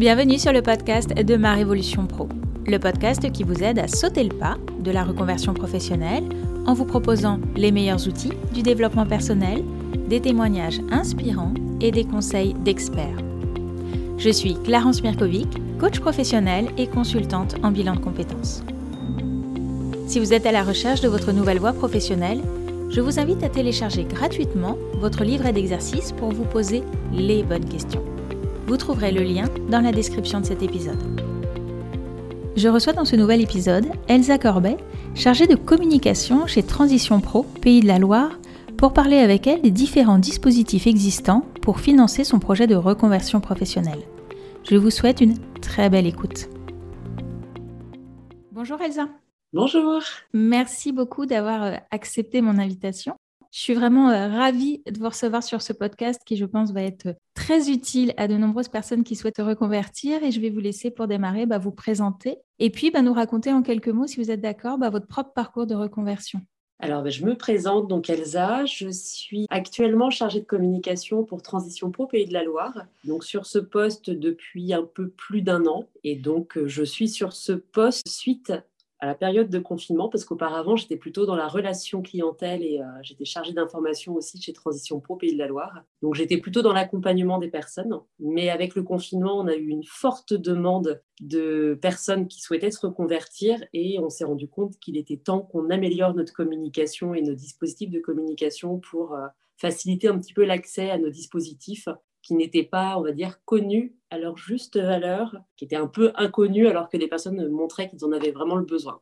Bienvenue sur le podcast de Ma Révolution Pro, le podcast qui vous aide à sauter le pas de la reconversion professionnelle en vous proposant les meilleurs outils du développement personnel, des témoignages inspirants et des conseils d'experts. Je suis Clarence Mirkovic, coach professionnel et consultante en bilan de compétences. Si vous êtes à la recherche de votre nouvelle voie professionnelle, je vous invite à télécharger gratuitement votre livret d'exercices pour vous poser les bonnes questions. Vous trouverez le lien dans la description de cet épisode. Je reçois dans ce nouvel épisode Elsa Corbet, chargée de communication chez Transition Pro, Pays de la Loire, pour parler avec elle des différents dispositifs existants pour financer son projet de reconversion professionnelle. Je vous souhaite une très belle écoute. Bonjour Elsa. Bonjour. Merci beaucoup d'avoir euh, accepté mon invitation. Je suis vraiment euh, ravie de vous recevoir sur ce podcast qui, je pense, va être très utile à de nombreuses personnes qui souhaitent reconvertir. Et je vais vous laisser pour démarrer bah, vous présenter et puis bah, nous raconter en quelques mots, si vous êtes d'accord, bah, votre propre parcours de reconversion. Alors, je me présente donc Elsa. Je suis actuellement chargée de communication pour Transition Pro Pays de la Loire. Donc, sur ce poste depuis un peu plus d'un an. Et donc, euh, je suis sur ce poste suite à la période de confinement, parce qu'auparavant, j'étais plutôt dans la relation clientèle et euh, j'étais chargée d'information aussi chez Transition Pro Pays de la Loire. Donc, j'étais plutôt dans l'accompagnement des personnes. Mais avec le confinement, on a eu une forte demande de personnes qui souhaitaient se reconvertir et on s'est rendu compte qu'il était temps qu'on améliore notre communication et nos dispositifs de communication pour euh, faciliter un petit peu l'accès à nos dispositifs qui n'étaient pas, on va dire, connus à leur juste valeur, qui étaient un peu inconnus alors que des personnes montraient qu'ils en avaient vraiment le besoin.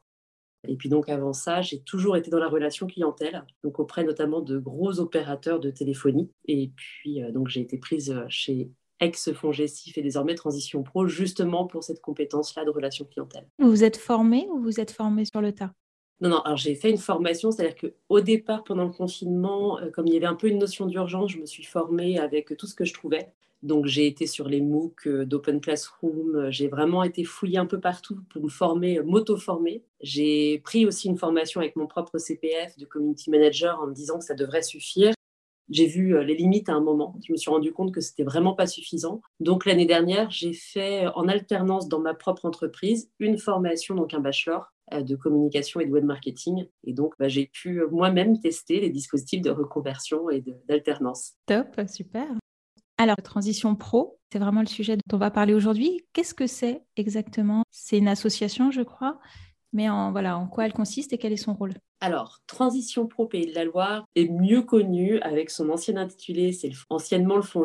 Et puis donc avant ça, j'ai toujours été dans la relation clientèle, donc auprès notamment de gros opérateurs de téléphonie. Et puis euh, donc j'ai été prise chez ex-Fongestif et désormais Transition Pro, justement pour cette compétence-là de relation clientèle. Vous êtes formé ou vous êtes formé sur le tas? Non, non, alors j'ai fait une formation, c'est-à-dire qu'au départ, pendant le confinement, euh, comme il y avait un peu une notion d'urgence, je me suis formée avec tout ce que je trouvais. Donc j'ai été sur les MOOC euh, d'Open Classroom, euh, j'ai vraiment été fouillée un peu partout pour me former, m'auto-former. J'ai pris aussi une formation avec mon propre CPF de Community Manager en me disant que ça devrait suffire. J'ai vu les limites à un moment. Je me suis rendu compte que c'était vraiment pas suffisant. Donc l'année dernière, j'ai fait en alternance dans ma propre entreprise une formation, donc un bachelor de communication et de web marketing. Et donc, bah, j'ai pu euh, moi-même tester les dispositifs de reconversion et d'alternance. Top, super. Alors, transition pro, c'est vraiment le sujet dont on va parler aujourd'hui. Qu'est-ce que c'est exactement? C'est une association, je crois. Mais en, voilà, en quoi elle consiste et quel est son rôle? Alors, Transition Pro Pays de la Loire est mieux connue avec son ancien intitulé, c'est anciennement le fonds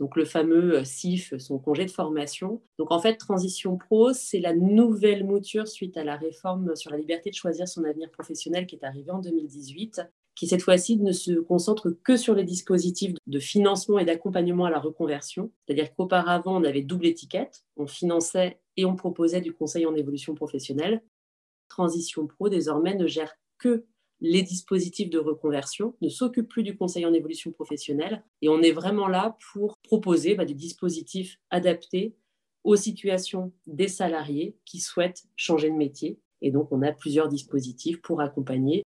donc le fameux euh, CIF, son congé de formation. Donc en fait, Transition Pro, c'est la nouvelle mouture suite à la réforme sur la liberté de choisir son avenir professionnel qui est arrivée en 2018 qui cette fois-ci ne se concentre que sur les dispositifs de financement et d'accompagnement à la reconversion. C'est-à-dire qu'auparavant, on avait double étiquette, on finançait et on proposait du conseil en évolution professionnelle. Transition Pro, désormais, ne gère que les dispositifs de reconversion, ne s'occupent plus du conseil en évolution professionnelle. Et on est vraiment là pour proposer bah, des dispositifs adaptés aux situations des salariés qui souhaitent changer de métier. Et donc, on a plusieurs dispositifs pour accompagner.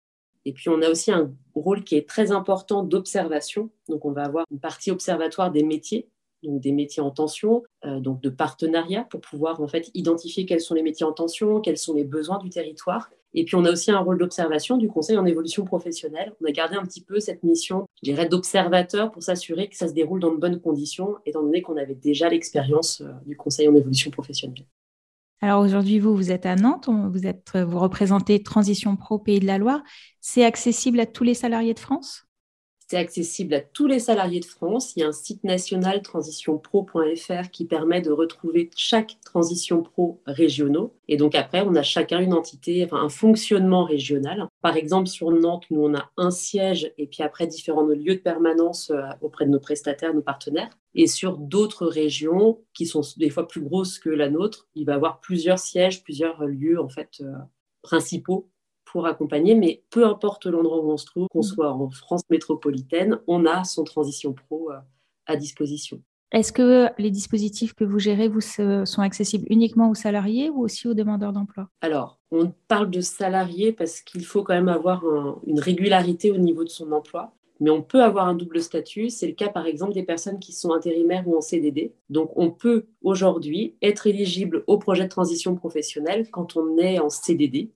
Et puis, on a aussi un rôle qui est très important d'observation. Donc, on va avoir une partie observatoire des métiers, donc des métiers en tension, euh, donc de partenariat pour pouvoir en fait identifier quels sont les métiers en tension, quels sont les besoins du territoire et puis, on a aussi un rôle d'observation du conseil en évolution professionnelle. On a gardé un petit peu cette mission, je dirais, d'observateur pour s'assurer que ça se déroule dans de bonnes conditions, étant donné qu'on avait déjà l'expérience euh, du conseil en évolution professionnelle. Alors aujourd'hui, vous, vous êtes à Nantes, vous, êtes, vous représentez Transition Pro Pays de la Loire. C'est accessible à tous les salariés de France? C'est accessible à tous les salariés de France. Il y a un site national transitionpro.fr qui permet de retrouver chaque transition pro régionaux. Et donc après, on a chacun une entité, un fonctionnement régional. Par exemple, sur Nantes, nous, on a un siège et puis après différents lieux de permanence euh, auprès de nos prestataires, nos partenaires. Et sur d'autres régions qui sont des fois plus grosses que la nôtre, il va y avoir plusieurs sièges, plusieurs lieux en fait euh, principaux pour accompagner, mais peu importe l'endroit où on se trouve, qu'on mm. soit en France métropolitaine, on a son transition pro euh, à disposition. Est-ce que les dispositifs que vous gérez vous, sont accessibles uniquement aux salariés ou aussi aux demandeurs d'emploi? Alors, on parle de salariés parce qu'il faut quand même avoir une régularité au niveau de son emploi. mais on peut avoir un double statut. C'est le cas, par exemple, des personnes qui sont intérimaires ou en CDD. Donc, on peut aujourd'hui être éligible au projet de transition professionnelle quand on est en CDD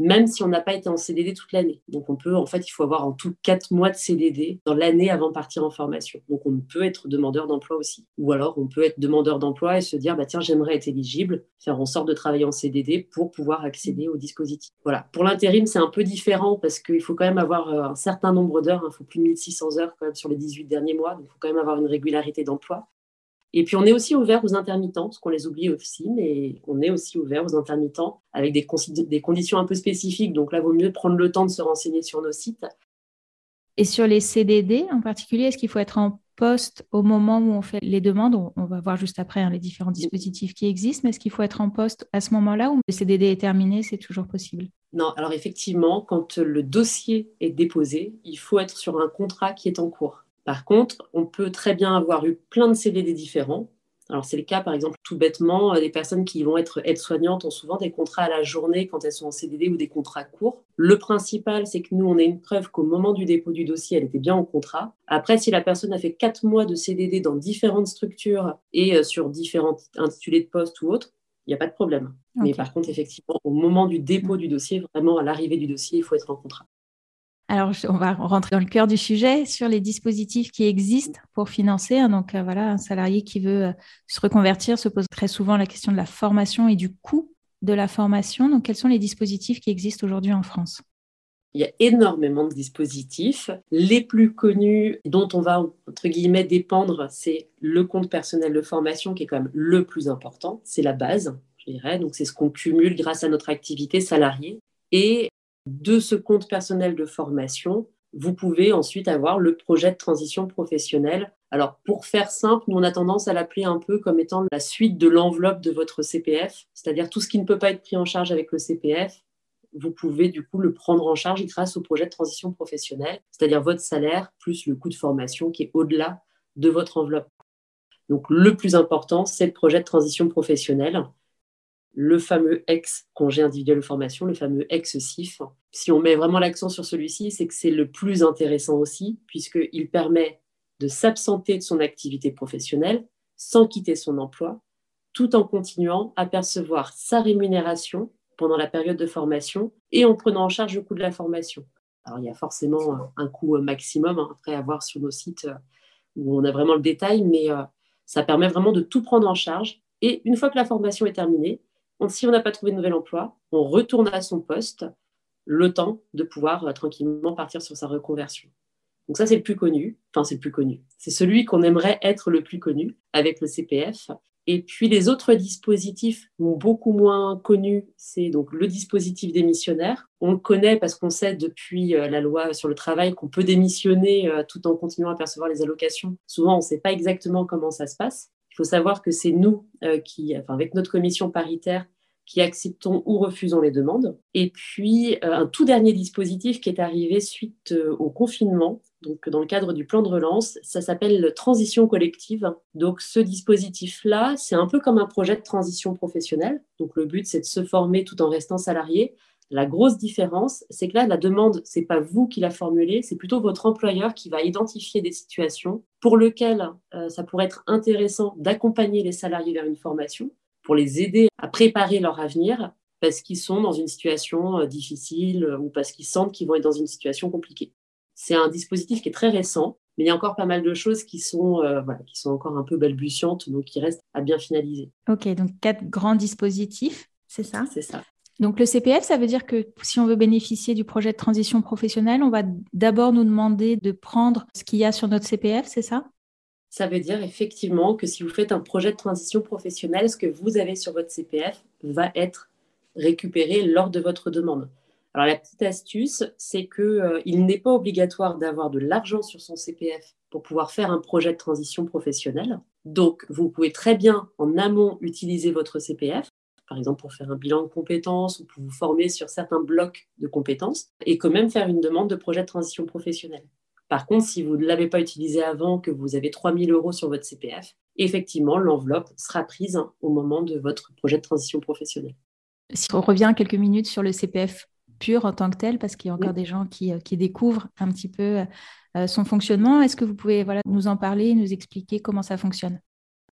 même si on n'a pas été en CDD toute l'année. Donc on peut, en fait, il faut avoir en tout quatre mois de CDD dans l'année avant de partir en formation. Donc on peut être demandeur d'emploi aussi. Ou alors on peut être demandeur d'emploi et se dire, bah tiens, j'aimerais être éligible, faire en sorte de travailler en CDD pour pouvoir accéder au dispositif. Voilà. Pour l'intérim, c'est un peu différent parce qu'il faut quand même avoir euh, un certain nombre d'heures. Il faut plus de 1600 heures quand même sur les 18 derniers mois. Donc il faut quand même avoir une régularité d'emploi. Et puis, on est aussi ouvert aux intermittents, parce qu'on les oublie aussi, mais on est aussi ouvert aux intermittents avec des, des conditions un peu spécifiques. Donc là, il vaut mieux prendre le temps de se renseigner sur nos sites. Et sur les CDD en particulier, est-ce qu'il faut être en poste au moment où on fait les demandes? On va voir juste après hein, les différents dispositifs qui existent, mais est-ce qu'il faut être en poste à ce moment-là ou le CDD est terminé, c'est toujours possible? Non, alors effectivement, quand le dossier est déposé, il faut être sur un contrat qui est en cours. Par contre, on peut très bien avoir eu plein de CDD différents. Alors, c'est le cas, par exemple, tout bêtement, des personnes qui vont être aides-soignantes ont souvent des contrats à la journée quand elles sont en CDD ou des contrats courts. Le principal, c'est que nous, on a une preuve qu'au moment du dépôt du dossier, elle était bien en contrat. Après, si la personne a fait quatre mois de CDD dans différentes structures et euh, sur différents intitulés de poste ou autres, il n'y a pas de problème. Mais par contre, effectivement, au moment du dépôt du dossier, vraiment à l'arrivée du dossier, il faut être en contrat. Alors, on va rentrer dans le cœur du sujet sur les dispositifs qui existent pour financer. Hein. Donc, euh, voilà, un salarié qui veut euh, se reconvertir se pose très souvent la question de la formation et du coût de la formation. Donc, quels sont les dispositifs qui existent aujourd'hui en France? Il y a énormément de dispositifs. Les plus connus, dont on va, entre guillemets, dépendre, c'est le compte personnel de formation, qui est quand même le plus important. C'est la base, je dirais. Donc, c'est ce qu'on cumule grâce à notre activité salariée. Et de ce compte personnel de formation, vous pouvez ensuite avoir le projet de transition professionnelle. Alors, pour faire simple, nous, on a tendance à l'appeler un peu comme étant la suite de l'enveloppe de votre CPF, c'est-à-dire tout ce qui ne peut pas être pris en charge avec le CPF, vous pouvez du coup le prendre en charge grâce au projet de transition professionnelle, c'est-à-dire votre salaire plus le coût de formation qui est au-delà de votre enveloppe. Donc, le plus important, c'est le projet de transition professionnelle le fameux ex-congé individuel de formation, le fameux ex-CIF. Si on met vraiment l'accent sur celui-ci, c'est que c'est le plus intéressant aussi, puisqu'il permet de s'absenter de son activité professionnelle sans quitter son emploi, tout en continuant à percevoir sa rémunération pendant la période de formation et en prenant en charge le coût de la formation. Alors, il y a forcément un coût maximum, hein, après à voir sur nos sites euh, où on a vraiment le détail, mais euh, ça permet vraiment de tout prendre en charge. Et une fois que la formation est terminée, si on n'a pas trouvé de nouvel emploi, on retourne à son poste le temps de pouvoir euh, tranquillement partir sur sa reconversion. Donc ça, c'est le plus connu. Enfin, c'est le plus connu. C'est celui qu'on aimerait être le plus connu avec le CPF. Et puis les autres dispositifs beaucoup moins connus, c'est donc le dispositif démissionnaire. On le connaît parce qu'on sait depuis euh, la loi sur le travail qu'on peut démissionner euh, tout en continuant à percevoir les allocations. Souvent, on ne sait pas exactement comment ça se passe. Il faut savoir que c'est nous euh, qui, avec notre commission paritaire, qui acceptons ou refusons les demandes. Et puis, euh, un tout dernier dispositif qui est arrivé suite euh, au confinement, donc dans le cadre du plan de relance, ça s'appelle transition collective. Donc, ce dispositif-là, c'est un peu comme un projet de transition professionnelle. Donc, le but, c'est de se former tout en restant salarié. La grosse différence, c'est que là, la demande, c'est pas vous qui la formulez, c'est plutôt votre employeur qui va identifier des situations pour lesquelles euh, ça pourrait être intéressant d'accompagner les salariés vers une formation, pour les aider à préparer leur avenir parce qu'ils sont dans une situation euh, difficile euh, ou parce qu'ils sentent qu'ils vont être dans une situation compliquée. C'est un dispositif qui est très récent, mais il y a encore pas mal de choses qui sont, voilà, qui sont encore un peu balbutiantes, donc qui restent à bien finaliser. Ok, donc quatre grands dispositifs, c'est ça? C'est ça. Donc le CPF, ça veut dire que si on veut bénéficier du projet de transition professionnelle, on va d'abord nous demander de prendre ce qu'il y a sur notre CPF, c'est ça? Ça veut dire effectivement que si vous faites un projet de transition professionnelle, ce que vous avez sur votre CPF va être récupéré lors de votre demande. Alors la petite astuce, c'est qu'il euh, n'est pas obligatoire d'avoir de l'argent sur son CPF pour pouvoir faire un projet de transition professionnelle. Donc vous pouvez très bien en amont utiliser votre CPF par exemple pour faire un bilan de compétences ou pour vous former sur certains blocs de compétences, et quand même faire une demande de projet de transition professionnelle. Par contre, si vous ne l'avez pas utilisé avant, que vous avez 3 000 euros sur votre CPF, effectivement, l'enveloppe sera prise au moment de votre projet de transition professionnelle. Si on revient quelques minutes sur le CPF pur en tant que tel, parce qu'il y a encore des gens qui, qui, découvrent un petit peu son fonctionnement. Est-ce que vous pouvez voilà, nous en parler, nous expliquer comment ça fonctionne?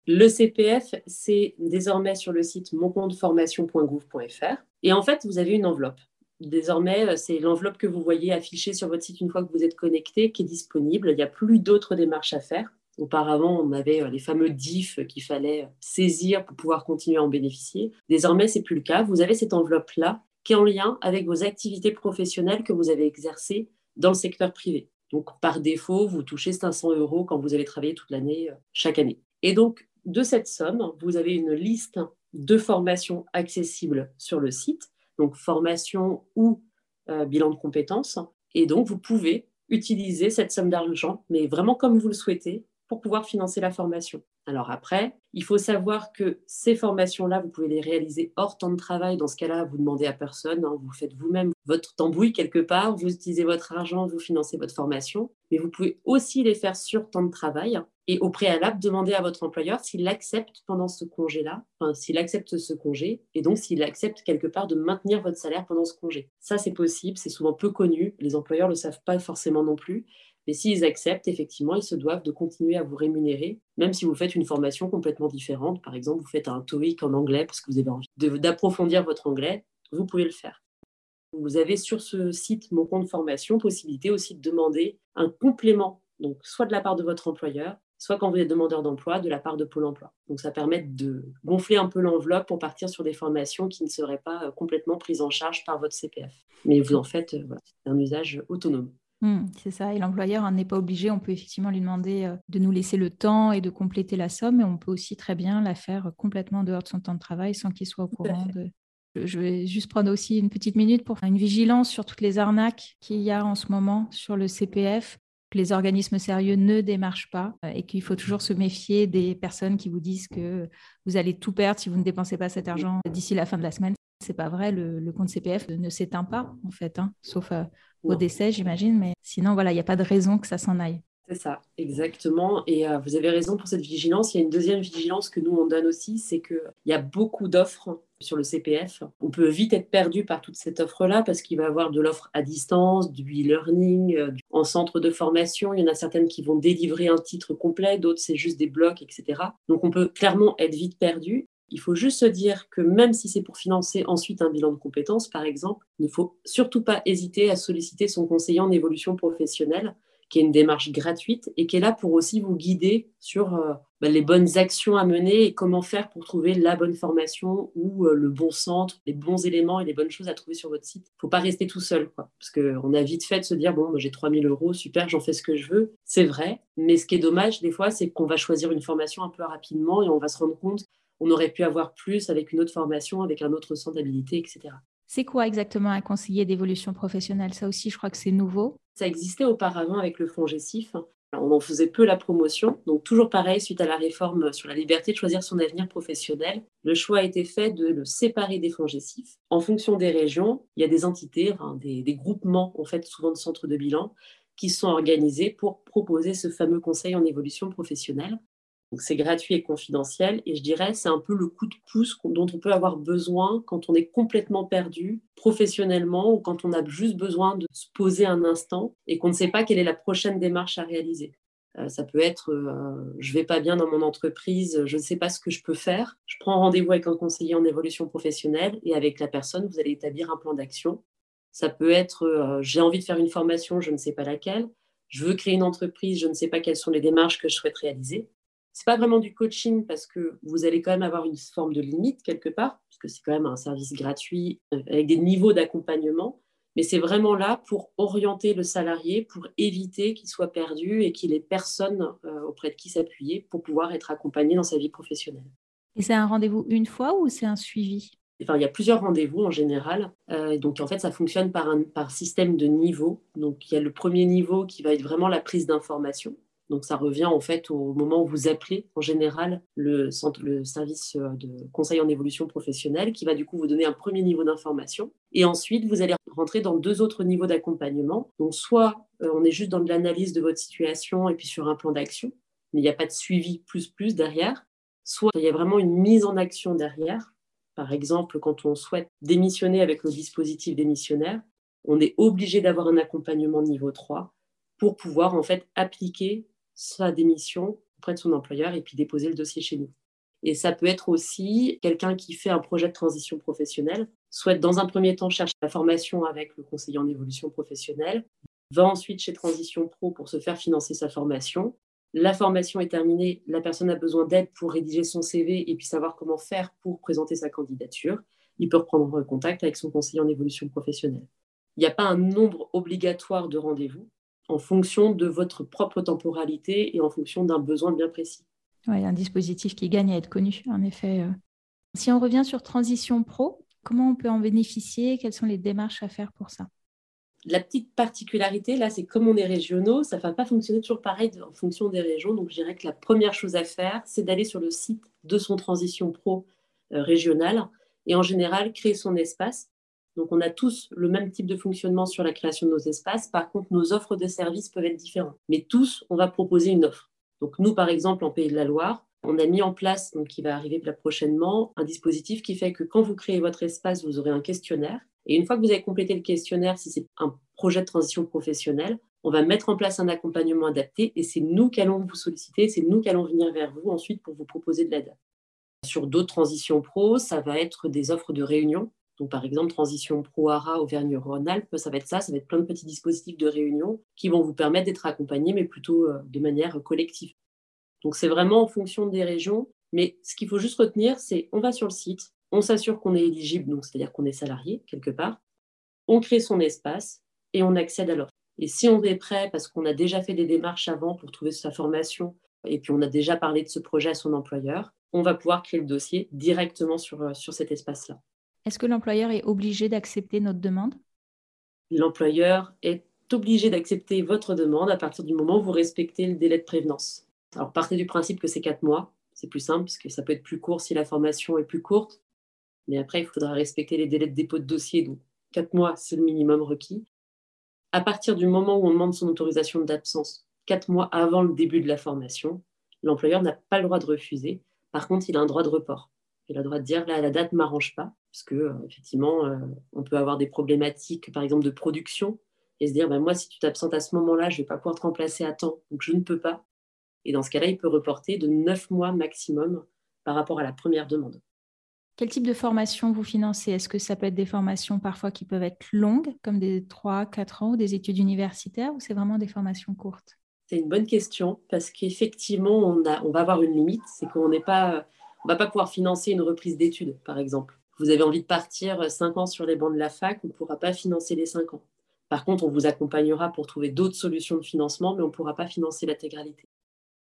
Le CPF, c'est désormais sur le site moncompteformation.gouv.fr. Et en fait, vous avez une enveloppe. Désormais, euh, c'est l'enveloppe que vous voyez affichée sur votre site une fois que vous êtes connecté qui est disponible. Il n'y a plus d'autres démarches à faire. Auparavant, on avait euh, les fameux DIF qu'il fallait saisir pour pouvoir continuer à en bénéficier. Désormais, c'est plus le cas. Vous avez cette enveloppe-là qui est en lien avec vos activités professionnelles que vous avez exercées dans le secteur privé. Donc, par défaut, vous touchez 500 euros quand vous avez travaillé toute l'année, euh, chaque année. Et donc, de cette somme, vous avez une liste de formations accessibles sur le site, donc formation ou euh, bilan de compétences. Et donc, vous pouvez utiliser cette somme d'argent, mais vraiment comme vous le souhaitez, pour pouvoir financer la formation. Alors après, il faut savoir que ces formations-là, vous pouvez les réaliser hors temps de travail. Dans ce cas-là, vous demandez à personne, hein, vous faites vous-même votre tambouille quelque part, vous utilisez votre argent, vous financez votre formation. Mais vous pouvez aussi les faire sur temps de travail et au préalable, demander à votre employeur s'il accepte pendant ce congé-là, enfin, s'il accepte ce congé, et donc s'il accepte quelque part de maintenir votre salaire pendant ce congé. Ça, c'est possible, c'est souvent peu connu, les employeurs ne le savent pas forcément non plus, mais s'ils acceptent, effectivement, ils se doivent de continuer à vous rémunérer, même si vous faites une formation complètement différente. Par exemple, vous faites un TOEIC en anglais parce que vous avez envie d'approfondir votre anglais, vous pouvez le faire. Vous avez sur ce site Mon compte formation possibilité aussi de demander un complément, donc soit de la part de votre employeur, soit quand vous êtes demandeur d'emploi, de la part de Pôle emploi. Donc ça permet de gonfler un peu l'enveloppe pour partir sur des formations qui ne seraient pas euh, complètement prises en charge par votre CPF. Mais vous en faites euh, un usage autonome. Mmh, c'est ça, et l'employeur n'est pas obligé, on peut effectivement lui demander euh, de nous laisser le temps et de compléter la somme, mais on peut aussi très bien la faire complètement dehors de son temps de travail sans qu'il soit au courant de... Je vais juste prendre aussi une petite minute pour faire une vigilance sur toutes les arnaques qu'il y a en ce moment sur le CPF que les organismes sérieux ne démarchent pas euh, et qu'il faut toujours se méfier des personnes qui vous disent que vous allez tout perdre si vous ne dépensez pas cet argent d'ici la fin de la semaine. C'est pas vrai, le, compte CPF ne s'éteint pas en fait, hein, sauf euh, au décès, j'imagine, mais sinon voilà, il n'y a pas de raison que ça s'en aille. C'est ça, exactement. Et euh, vous avez raison pour cette vigilance. Il y a une deuxième vigilance que nous, on donne aussi, c'est qu'il y a beaucoup d'offres sur le CPF. On peut vite être perdu par toute cette offre-là parce qu'il va y avoir de l'offre à distance, du e-learning, euh, en centre de formation. Il y en a certaines qui vont délivrer un titre complet, d'autres c'est juste des blocs, etc. Donc on peut clairement être vite perdu. Il faut juste se dire que même si c'est pour financer ensuite un bilan de compétences, par exemple, il ne faut surtout pas hésiter à solliciter son conseiller en évolution professionnelle qui est une démarche gratuite et qui est là pour aussi vous guider sur euh, bah, les bonnes actions à mener et comment faire pour trouver la bonne formation ou euh, le bon centre, les bons éléments et les bonnes choses à trouver sur votre site. Il ne faut pas rester tout seul, parce qu'on a vite fait de se dire, bon, j'ai 3000 euros, super, j'en fais ce que je veux. C'est vrai, mais ce qui est dommage des fois, c'est qu'on va choisir une formation un peu rapidement et on va se rendre compte on aurait pu avoir plus avec une autre formation, avec un autre centre d'habilité, etc. C'est quoi exactement un conseiller d'évolution professionnelle? Ça aussi, je crois que c'est nouveau. Ça existait auparavant avec le fonds GESIF. On en faisait peu la promotion. Donc, toujours pareil, suite à la réforme sur la liberté de choisir son avenir professionnel, le choix a été fait de le séparer des fonds GESIF. En fonction des régions, il y a des entités, des, groupements, en fait, souvent de centres de bilan, qui sont organisés pour proposer ce fameux conseil en évolution professionnelle. Donc c'est gratuit et confidentiel et je dirais c'est un peu le coup de pouce dont on peut avoir besoin quand on est complètement perdu professionnellement ou quand on a juste besoin de se poser un instant et qu'on ne sait pas quelle est la prochaine démarche à réaliser. Euh, ça peut être euh, je vais pas bien dans mon entreprise, je ne sais pas ce que je peux faire. Je prends rendez-vous avec un conseiller en évolution professionnelle et avec la personne, vous allez établir un plan d'action. Ça peut être euh, j'ai envie de faire une formation, je ne sais pas laquelle. Je veux créer une entreprise, je ne sais pas quelles sont les démarches que je souhaite réaliser c'est pas vraiment du coaching parce que vous allez quand même avoir une forme de limite quelque part, puisque c'est quand même un service gratuit euh, avec des niveaux d'accompagnement. Mais c'est vraiment là pour orienter le salarié, pour éviter qu'il soit perdu et qu'il ait personne euh, auprès de qui s'appuyer pour pouvoir être accompagné dans sa vie professionnelle. Et c'est un rendez-vous une fois ou c'est un suivi? Enfin, il y a plusieurs rendez-vous en général. Euh, donc, en fait, ça fonctionne par, un, par système de niveau. Donc, il y a le premier niveau qui va être vraiment la prise d'information. Donc ça revient en fait au moment où vous appelez en général le, centre, le service euh, de conseil en évolution professionnelle qui va du coup vous donner un premier niveau d'information. Et ensuite, vous allez rentrer dans deux autres niveaux d'accompagnement. Donc soit euh, on est juste dans de l'analyse de votre situation et puis sur un plan d'action, mais il n'y a pas de suivi plus plus derrière. Soit il y a vraiment une mise en action derrière. Par exemple, quand on souhaite démissionner avec le dispositif démissionnaire, on est obligé d'avoir un accompagnement niveau 3 pour pouvoir en fait appliquer sa démission auprès de son employeur et puis déposer le dossier chez nous. Et ça peut être aussi quelqu'un qui fait un projet de transition professionnelle, souhaite dans un premier temps chercher la formation avec le conseiller en évolution professionnelle, va ensuite chez Transition Pro pour se faire financer sa formation. La formation est terminée, la personne a besoin d'aide pour rédiger son CV et puis savoir comment faire pour présenter sa candidature. Il peut reprendre contact avec son conseiller en évolution professionnelle. Il n'y a pas un nombre obligatoire de rendez-vous en fonction de votre propre temporalité et en fonction d'un besoin bien précis. Oui, un dispositif qui gagne à être connu, en effet. Euh. Si on revient sur Transition Pro, comment on peut en bénéficier? Quelles sont les démarches à faire pour ça? La petite particularité, là, c'est comme on est régionaux, ça ne va pas fonctionner toujours pareil en fonction des régions. Donc, je dirais que la première chose à faire, c'est d'aller sur le site de son transition pro euh, régionale et en général créer son espace. Donc, on a tous le même type de fonctionnement sur la création de nos espaces. Par contre, nos offres de services peuvent être différentes. Mais tous, on va proposer une offre. Donc, nous, par exemple, en Pays de la Loire, on a mis en place, donc qui va arriver prochainement, un dispositif qui fait que quand vous créez votre espace, vous aurez un questionnaire et une fois que vous avez complété le questionnaire, si c'est un projet de transition professionnelle, on va mettre en place un accompagnement adapté et c'est nous qui allons vous solliciter, c'est nous qui allons venir vers vous ensuite pour vous proposer de l'aide. Sur d'autres transitions pro, ça va être des offres de réunion. Donc, par exemple, Transition Pro ARA Auvergne-Rhône-Alpes, ça va être ça, ça va être plein de petits dispositifs de réunion qui vont vous permettre d'être accompagnés, mais plutôt euh, de manière collective. Donc, c'est vraiment en fonction des régions. Mais ce qu'il faut juste retenir, c'est on va sur le site, on s'assure qu'on est éligible, donc c'est-à-dire qu'on est salarié quelque part, on crée son espace et on accède à l'offre. Et si on est prêt, parce qu'on a déjà fait des démarches avant pour trouver sa formation, et puis on a déjà parlé de ce projet à son employeur, on va pouvoir créer le dossier directement sur, euh, sur cet espace-là. Est-ce que l'employeur est obligé d'accepter notre demande? L'employeur est obligé d'accepter votre demande à partir du moment où vous respectez le délai de prévenance. Alors partez du principe que c'est quatre mois, c'est plus simple parce que ça peut être plus court si la formation est plus courte. Mais après, il faudra respecter les délais de dépôt de dossier. Donc, quatre mois, c'est le minimum requis. À partir du moment où on demande son autorisation d'absence, quatre mois avant le début de la formation, l'employeur n'a pas le droit de refuser. Par contre, il a un droit de report. Il a le droit de dire la date ne m'arrange pas, parce que euh, effectivement, euh, on peut avoir des problématiques, par exemple, de production, et se dire ben, moi, si tu t'absentes à ce moment-là, je ne vais pas pouvoir te remplacer à temps, donc je ne peux pas. Et dans ce cas-là, il peut reporter de neuf mois maximum par rapport à la première demande. Quel type de formation vous financez? Est-ce que ça peut être des formations parfois qui peuvent être longues, comme des 3-4 ans, ou des études universitaires, ou c'est vraiment des formations courtes? C'est une bonne question, parce qu'effectivement, on, on va avoir une limite, c'est qu'on n'est pas, on va pas pouvoir financer une reprise d'études, par exemple. Vous avez envie de partir 5 ans sur les bancs de la fac, on ne pourra pas financer les 5 ans. Par contre, on vous accompagnera pour trouver d'autres solutions de financement, mais on ne pourra pas financer l'intégralité.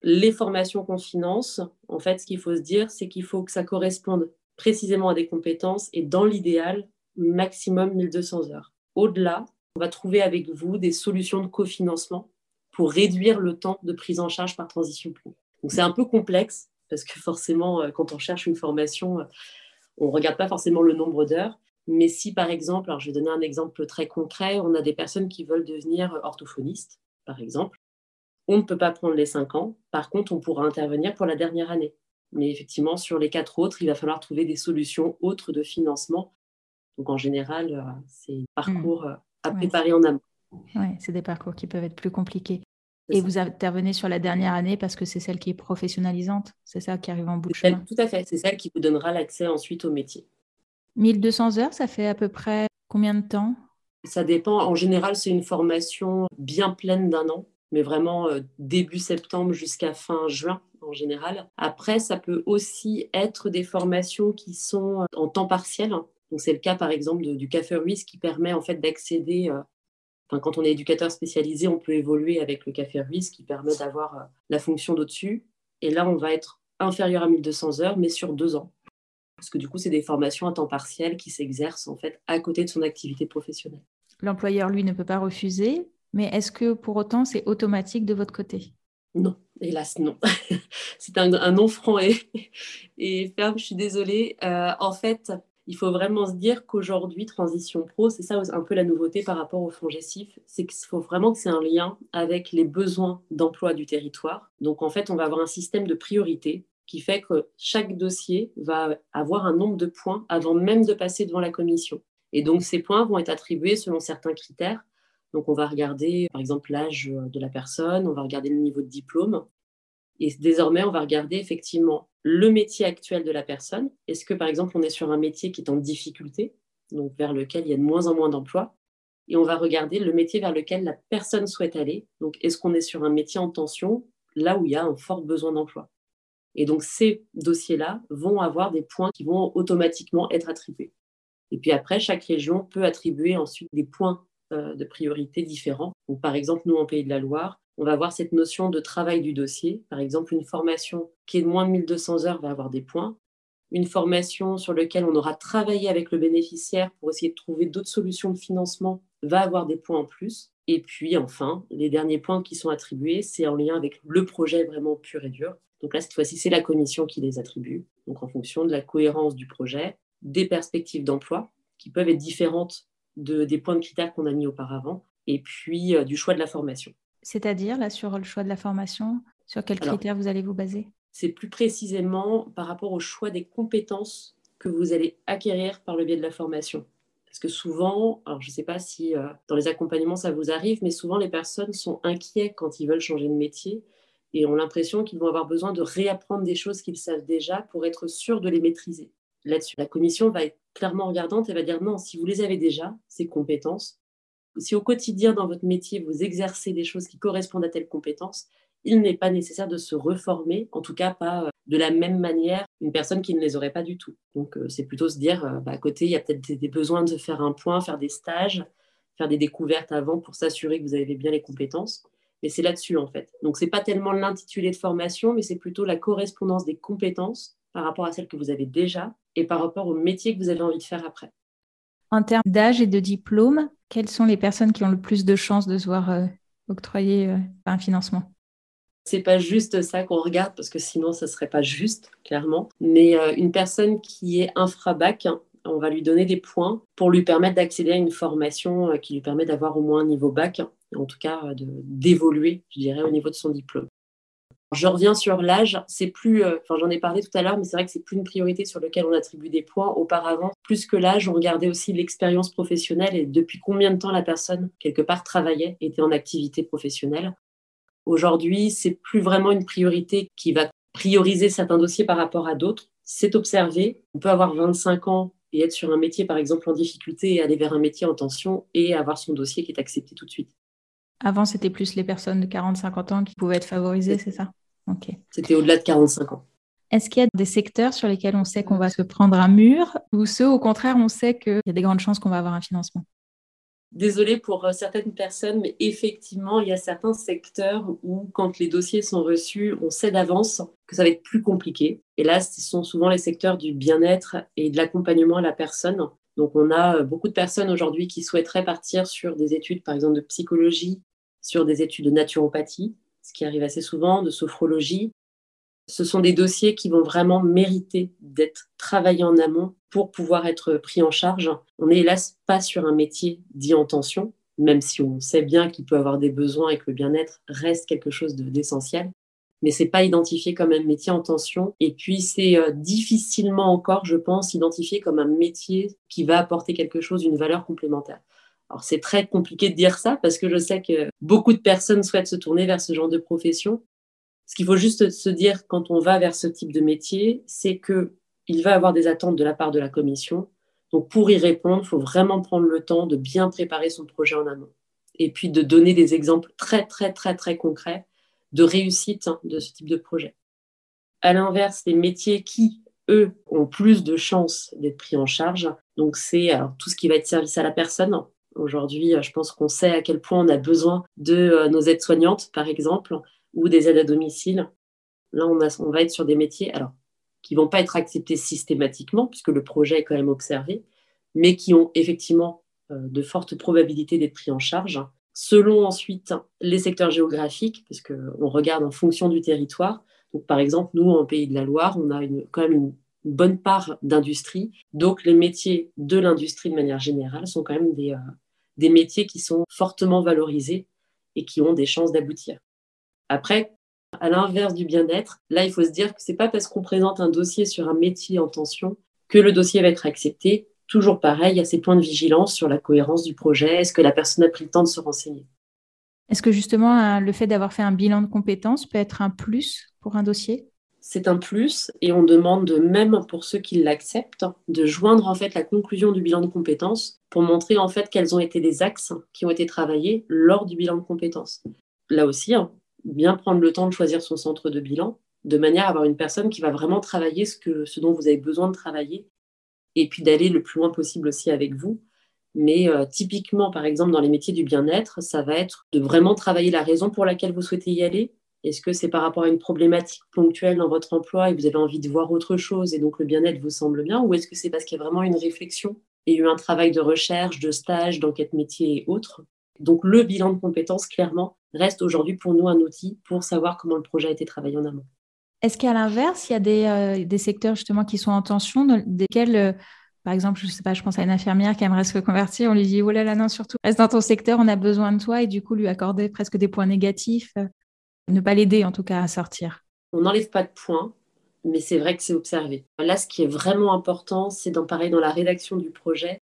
Les formations qu'on finance, en fait, ce qu'il faut se dire, c'est qu'il faut que ça corresponde précisément à des compétences et dans l'idéal, maximum 1200 heures. Au-delà, on va trouver avec vous des solutions de cofinancement pour réduire le temps de prise en charge par transition pro. Donc c'est un peu complexe parce que forcément, euh, quand on cherche une formation, euh, on ne regarde pas forcément le nombre d'heures. Mais si par exemple, alors je vais donner un exemple très concret, on a des personnes qui veulent devenir orthophonistes, par exemple, on ne peut pas prendre les cinq ans. Par contre, on pourra intervenir pour la dernière année. Mais effectivement, sur les quatre autres, il va falloir trouver des solutions autres de financement. Donc en général, euh, c'est un parcours euh, à préparer en amont. Oui, c'est des parcours qui peuvent être plus compliqués. Et vous intervenez sur la dernière année parce que c'est celle qui est professionnalisante, c'est ça qui arrive en bout de chemin. Tout à fait, c'est celle qui vous donnera l'accès ensuite au métier. 1200 heures, ça fait à peu près combien de temps? Ça dépend. En général, c'est une formation bien pleine d'un an, mais vraiment euh, début septembre jusqu'à fin juin en général. Après, ça peut aussi être des formations qui sont euh, en temps partiel. Donc, c'est le cas, par exemple, du Café Ruiz qui permet en fait d'accéder. Euh, enfin, quand on est éducateur spécialisé, on peut évoluer avec le Café Ruiz qui permet d'avoir euh, la fonction d'au-dessus. Et là, on va être inférieur à 1200 heures, mais sur deux ans. Parce que du coup, c'est des formations à temps partiel qui s'exercent en fait à côté de son activité professionnelle. L'employeur, lui, ne peut pas refuser, mais est-ce que pour autant, c'est automatique de votre côté? Non, hélas, non. c'est un, un, non franc et, et, ferme, je suis désolée. Euh, en fait, il faut vraiment se dire qu'aujourd'hui, Transition Pro, c'est ça un peu la nouveauté par rapport au fonds Gessif, c'est qu'il faut vraiment que c'est un lien avec les besoins d'emploi du territoire. Donc, en fait, on va avoir un système de priorité qui fait que chaque dossier va avoir un nombre de points avant même de passer devant la commission. Et donc, ces points vont être attribués selon certains critères. Donc, on va regarder, par exemple, l'âge de la personne, on va regarder le niveau de diplôme. Et désormais, on va regarder effectivement le métier actuel de la personne. Est-ce que, par exemple, on est sur un métier qui est en difficulté, donc vers lequel il y a de moins en moins d'emplois Et on va regarder le métier vers lequel la personne souhaite aller. Donc, est-ce qu'on est sur un métier en tension, là où il y a un fort besoin d'emploi? Et donc, ces dossiers-là vont avoir des points qui vont automatiquement être attribués. Et puis après, chaque région peut attribuer ensuite des points de priorité différents. Par exemple, nous, en Pays de la Loire, on va avoir cette notion de travail du dossier. Par exemple, une formation qui est de moins de 1200 heures va avoir des points. Une formation sur laquelle on aura travaillé avec le bénéficiaire pour essayer de trouver d'autres solutions de financement va avoir des points en plus. Et puis enfin, les derniers points qui sont attribués, c'est en lien avec le projet vraiment pur et dur. Donc là, cette fois-ci, c'est la commission qui les attribue. Donc en fonction de la cohérence du projet, des perspectives d'emploi qui peuvent être différentes de, des points de critères qu'on a mis auparavant, et puis euh, du choix de la formation. C'est-à-dire, là, sur le choix de la formation, sur quels critères vous allez vous baser? C'est plus précisément par rapport au choix des compétences que vous allez acquérir par le biais de la formation. Parce que souvent, alors je ne sais pas si euh, dans les accompagnements ça vous arrive, mais souvent les personnes sont inquiets quand ils veulent changer de métier et ont l'impression qu'ils vont avoir besoin de réapprendre des choses qu'ils savent déjà pour être sûrs de les maîtriser là-dessus. La commission va être clairement regardante et va dire non, si vous les avez déjà, ces compétences, si au quotidien dans votre métier vous exercez des choses qui correspondent à telles compétences, il n'est pas nécessaire de se reformer, en tout cas pas euh, de la même manière une personne qui ne les aurait pas du tout. Donc euh, c'est plutôt se dire, euh, bah, à côté, il y a peut-être des besoins de faire un point, faire des stages, faire des découvertes avant pour s'assurer que vous avez bien les compétences. Mais c'est là-dessus en fait. Donc c'est pas tellement l'intitulé de formation, mais c'est plutôt la correspondance des compétences par rapport à celles que vous avez déjà et par rapport au métier que vous avez envie de faire après. En termes d'âge et de diplôme, quelles sont les personnes qui ont le plus de chances de se voir euh, octroyer euh, un financement? C'est pas juste ça qu'on regarde parce que sinon ça serait pas juste clairement. Mais euh, une personne qui est infra-bac on va lui donner des points pour lui permettre d'accéder à une formation qui lui permet d'avoir au moins un niveau bac en tout cas d'évoluer je dirais au niveau de son diplôme je reviens sur l'âge, c'est plus, euh, enfin j'en ai parlé tout à l'heure, mais c'est vrai que c'est plus une priorité sur laquelle on attribue des points. Auparavant, plus que l'âge, on regardait aussi l'expérience professionnelle et depuis combien de temps la personne quelque part travaillait, était en activité professionnelle. Aujourd'hui, c'est plus vraiment une priorité qui va prioriser certains dossiers par rapport à d'autres. C'est observé. On peut avoir 25 ans et être sur un métier, par exemple, en difficulté et aller vers un métier en tension et avoir son dossier qui est accepté tout de suite. Avant, c'était plus les personnes de 40-50 ans qui pouvaient être favorisées, c'est ça? Ok. C'était au-delà de 45 ans. Est-ce qu'il y a des secteurs sur lesquels on sait qu'on va se prendre un mur ou ceux, au contraire, on sait qu'il y a des grandes chances qu'on va avoir un financement? Désolée pour euh, certaines personnes, mais effectivement, il y a certains secteurs où, quand les dossiers sont reçus, on sait d'avance que ça va être plus compliqué. Et là, ce sont souvent les secteurs du bien-être et de l'accompagnement à la personne. Donc, on a euh, beaucoup de personnes aujourd'hui qui souhaiteraient partir sur des études, par exemple, de psychologie, sur des études de naturopathie, ce qui arrive assez souvent, de sophrologie. Ce sont des dossiers qui vont vraiment mériter d'être travaillés en amont pour pouvoir être pris en charge. On n'est hélas pas sur un métier dit en tension, même si on sait bien qu'il peut avoir des besoins et que le bien-être reste quelque chose d'essentiel. Mais c'est pas identifié comme un métier en tension. Et puis c'est euh, difficilement encore, je pense, identifié comme un métier qui va apporter quelque chose, une valeur complémentaire. Alors c'est très compliqué de dire ça parce que je sais que beaucoup de personnes souhaitent se tourner vers ce genre de profession. Ce qu'il faut juste se dire quand on va vers ce type de métier, c'est que il va avoir des attentes de la part de la commission. Donc pour y répondre, il faut vraiment prendre le temps de bien préparer son projet en amont et puis de donner des exemples très très très très concrets de réussite hein, de ce type de projet. À l'inverse, les métiers qui, eux, ont plus de chances d'être pris en charge, donc c'est tout ce qui va être service à la personne, Aujourd'hui, euh, je pense qu'on sait à quel point on a besoin de euh, nos aides-soignantes, par exemple, ou des aides à domicile. Là, on, va être sur des métiers alors, qui ne vont pas être acceptés systématiquement, puisque le projet est quand même observé, mais qui ont effectivement euh, de fortes probabilités d'être pris en charge. Selon ensuite les secteurs géographiques, parce qu'on regarde en fonction du territoire. Donc, par exemple, nous, en Pays de la Loire, on a quand même une bonne part d'industrie. Donc, les métiers de l'industrie de manière générale sont quand même des, des métiers qui sont fortement valorisés et qui ont des chances d'aboutir. Après, à l'inverse du bien-être, là, il faut se dire que c'est pas parce qu'on présente un dossier sur un métier en tension que le dossier va être accepté. toujours pareil, il y a ces points de vigilance sur la cohérence du projet. Est-ce que la personne a pris le temps de se renseigner? Est-ce que justement le fait d'avoir fait un bilan de compétences peut être un plus pour un dossier? C'est un plus et on demande même pour ceux qui l'acceptent de joindre en fait la conclusion du bilan de compétences pour montrer en fait quels ont été les axes qui ont été travaillés lors du bilan de compétences. Là aussi, hein, bien prendre le temps de choisir son centre de bilan de manière à avoir une personne qui va vraiment travailler ce, que, dont vous avez besoin de travailler et puis d'aller le plus loin possible aussi avec vous. Mais euh, typiquement, par exemple, dans les métiers du bien-être, ça va être de vraiment travailler la raison pour laquelle vous souhaitez y aller, est-ce que c'est par rapport à une problématique ponctuelle dans votre emploi et vous avez envie de voir autre chose et donc le bien-être vous semble bien Ou est-ce que c'est parce qu'il y a vraiment une réflexion et eu un travail de recherche, de stage, d'enquête métier et autres? Donc le bilan de compétences, clairement, reste aujourd'hui pour nous un outil pour savoir comment le projet a été travaillé en amont. Est-ce qu'à l'inverse, il y a des, euh, des, secteurs justement qui sont en tension, desquels, euh, par exemple, je sais pas, je pense à une infirmière qui aimerait se convertir, on lui dit, oh là là, non, surtout, reste dans ton secteur, on a besoin de toi, et du coup, lui accorder presque des points négatifs ne pas l'aider en tout cas à sortir. On n'enlève pas de points, mais c'est vrai que c'est observé. Là, ce qui est vraiment important, c'est dans pareil dans la rédaction du projet.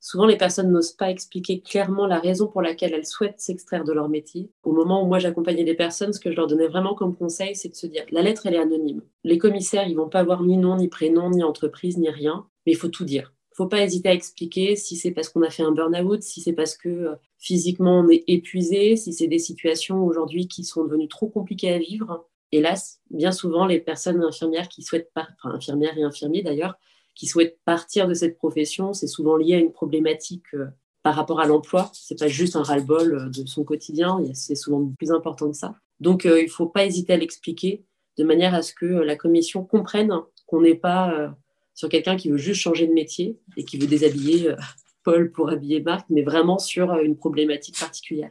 Souvent, les personnes n'osent pas expliquer clairement la raison pour laquelle elles souhaitent s'extraire de leur métier. Au moment où moi j'accompagnais des personnes, ce que je leur donnais vraiment comme conseil, c'est de se dire la lettre, elle est anonyme. Les commissaires, ils vont pas avoir ni nom, ni prénom, ni entreprise, ni rien, mais il faut tout dire faut pas hésiter à expliquer si c'est parce qu'on a fait un burn-out, si c'est parce que euh, physiquement on est épuisé, si c'est des situations aujourd'hui qui sont devenues trop compliquées à vivre. Hélas, bien souvent, les personnes infirmières qui souhaitent, infirmières et infirmiers d'ailleurs, qui souhaitent partir de cette profession, c'est souvent lié à une problématique euh, par rapport à l'emploi. C'est pas juste un ras-le-bol euh, de son quotidien, c'est souvent plus important que ça. Donc, il faut pas hésiter à l'expliquer de manière à ce que la commission comprenne qu'on n'est pas sur quelqu'un qui veut juste changer de métier et qui veut déshabiller euh, Paul pour habiller Marc, mais vraiment sur euh, une problématique particulière.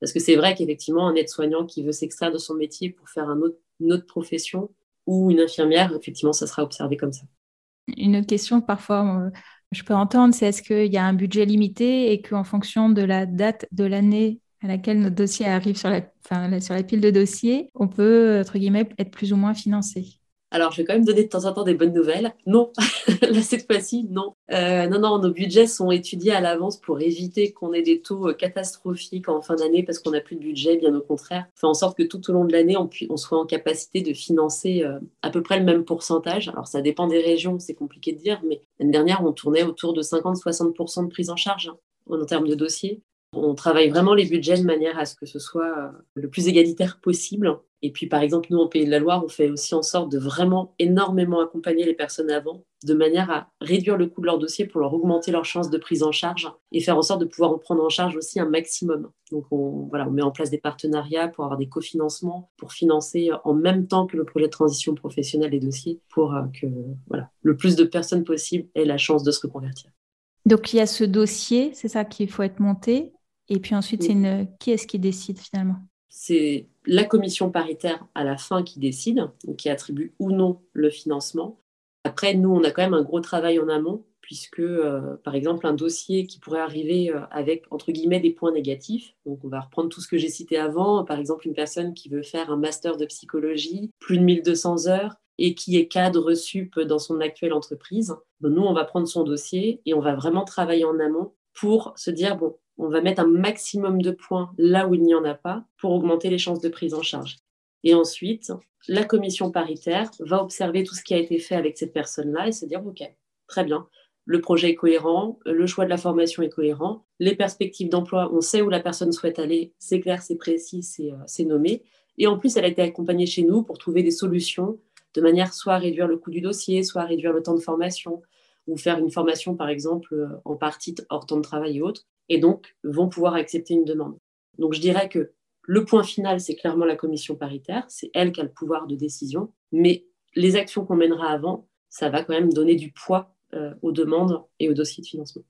Parce que c'est vrai qu'effectivement, un aide-soignant qui veut s'extraire de son métier pour faire une autre profession ou une infirmière, effectivement, ça sera observé comme ça. Une autre question que parfois je peux entendre, c'est est-ce qu'il y a un budget limité et qu'en fonction de la date de l'année à laquelle notre dossier arrive sur la, sur la pile de dossiers, on peut, entre guillemets, être plus ou moins financé? Alors, je vais quand même donner de temps en temps des bonnes nouvelles. Non, là, cette fois-ci, non. Euh, non, non, nos budgets sont étudiés à l'avance pour éviter qu'on ait des taux euh, catastrophiques en fin d'année parce qu'on n'a plus de budget, bien au contraire. Fait en sorte que tout au long de l'année, on, on, soit en capacité de financer euh, à peu près le même pourcentage. Alors, ça dépend des régions, c'est compliqué de dire, mais l'année dernière, on tournait autour de 50-60% de prise en charge hein, en termes de dossiers. On travaille vraiment les budgets de manière à ce que ce soit le plus égalitaire possible. Et puis, par exemple, nous, en Pays de la Loire, on fait aussi en sorte de vraiment énormément accompagner les personnes avant, de manière à réduire le coût de leur dossier pour leur augmenter leurs chances de prise en charge et faire en sorte de pouvoir en prendre en charge aussi un maximum. Donc, on, voilà, on met en place des partenariats pour avoir des cofinancements, pour financer en même temps que le projet de transition professionnelle des dossiers, pour euh, que voilà, le plus de personnes possible aient la chance de se reconvertir. Donc, il y a ce dossier, c'est ça qu'il faut être monté. Et puis ensuite, c'est une... qui est-ce qui décide finalement? C'est la commission paritaire à la fin qui décide, qui attribue ou non le financement. Après, nous, on a quand même un gros travail en amont, puisque, euh, par exemple, un dossier qui pourrait arriver euh, avec, entre guillemets, des points négatifs. Donc, on va reprendre tout ce que j'ai cité avant. Par exemple, une personne qui veut faire un master de psychologie, plus de 1200 heures, et qui est cadre sup dans son actuelle entreprise. nous, on va prendre son dossier et on va vraiment travailler en amont pour se dire, bon, on va mettre un maximum de points là où il n'y en a pas pour augmenter les chances de prise en charge. Et ensuite, la commission paritaire va observer tout ce qui a été fait avec cette personne-là et se dire, OK, très bien, le projet est cohérent, le choix de la formation est cohérent, les perspectives d'emploi, on sait où la personne souhaite aller, c'est clair, c'est précis, c'est euh, nommé. Et en plus, elle a été accompagnée chez nous pour trouver des solutions de manière soit à réduire le coût du dossier, soit à réduire le temps de formation, ou faire une formation, par exemple, euh, en partie hors temps de travail et autres, et donc vont pouvoir accepter une demande. Donc je dirais que le point final, c'est clairement la commission paritaire, c'est elle qui a le pouvoir de décision, mais les actions qu'on mènera avant, ça va quand même donner du poids euh, aux demandes et aux dossiers de financement.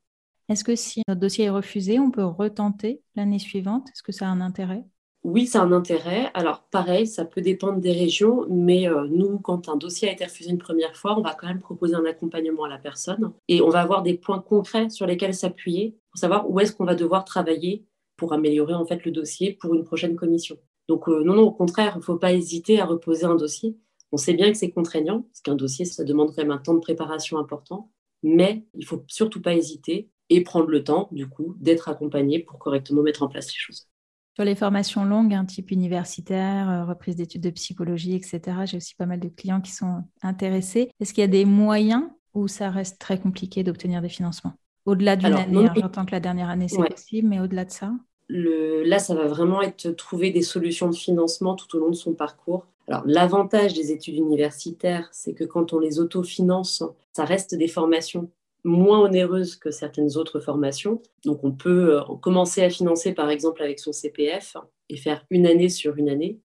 Est-ce que si notre dossier est refusé, on peut retenter l'année suivante? Est-ce que ça a un intérêt? Oui, a un intérêt. Alors, pareil, ça peut dépendre des régions, mais euh, nous, quand un dossier a été refusé une première fois, on va quand même proposer un accompagnement à la personne et on va avoir des points concrets sur lesquels s'appuyer pour savoir où est-ce qu'on va devoir travailler pour améliorer en fait le dossier pour une prochaine commission. Donc, euh, non, non, au contraire, il ne faut pas hésiter à reposer un dossier. On sait bien que c'est contraignant, parce qu'un dossier, ça demande quand même un temps de préparation important, mais il faut surtout pas hésiter et prendre le temps, du coup, d'être accompagné pour correctement mettre en place les choses. Sur les formations longues, un type universitaire, euh, reprise d'études de psychologie, etc., j'ai aussi pas mal de clients qui sont intéressés. Est-ce qu'il y a des moyens où ça reste très compliqué d'obtenir des financements? Au-delà d'une année, hein, j'entends que la dernière année, c'est possible, mais au-delà de ça? Le, Là, ça va vraiment être trouver des solutions de financement tout au long de son parcours. Alors, l'avantage des études universitaires, c'est que quand on les autofinance, ça reste des formations moins onéreuse que certaines autres formations. Donc on peut euh, commencer à financer par exemple avec son CPF et faire une année sur une année.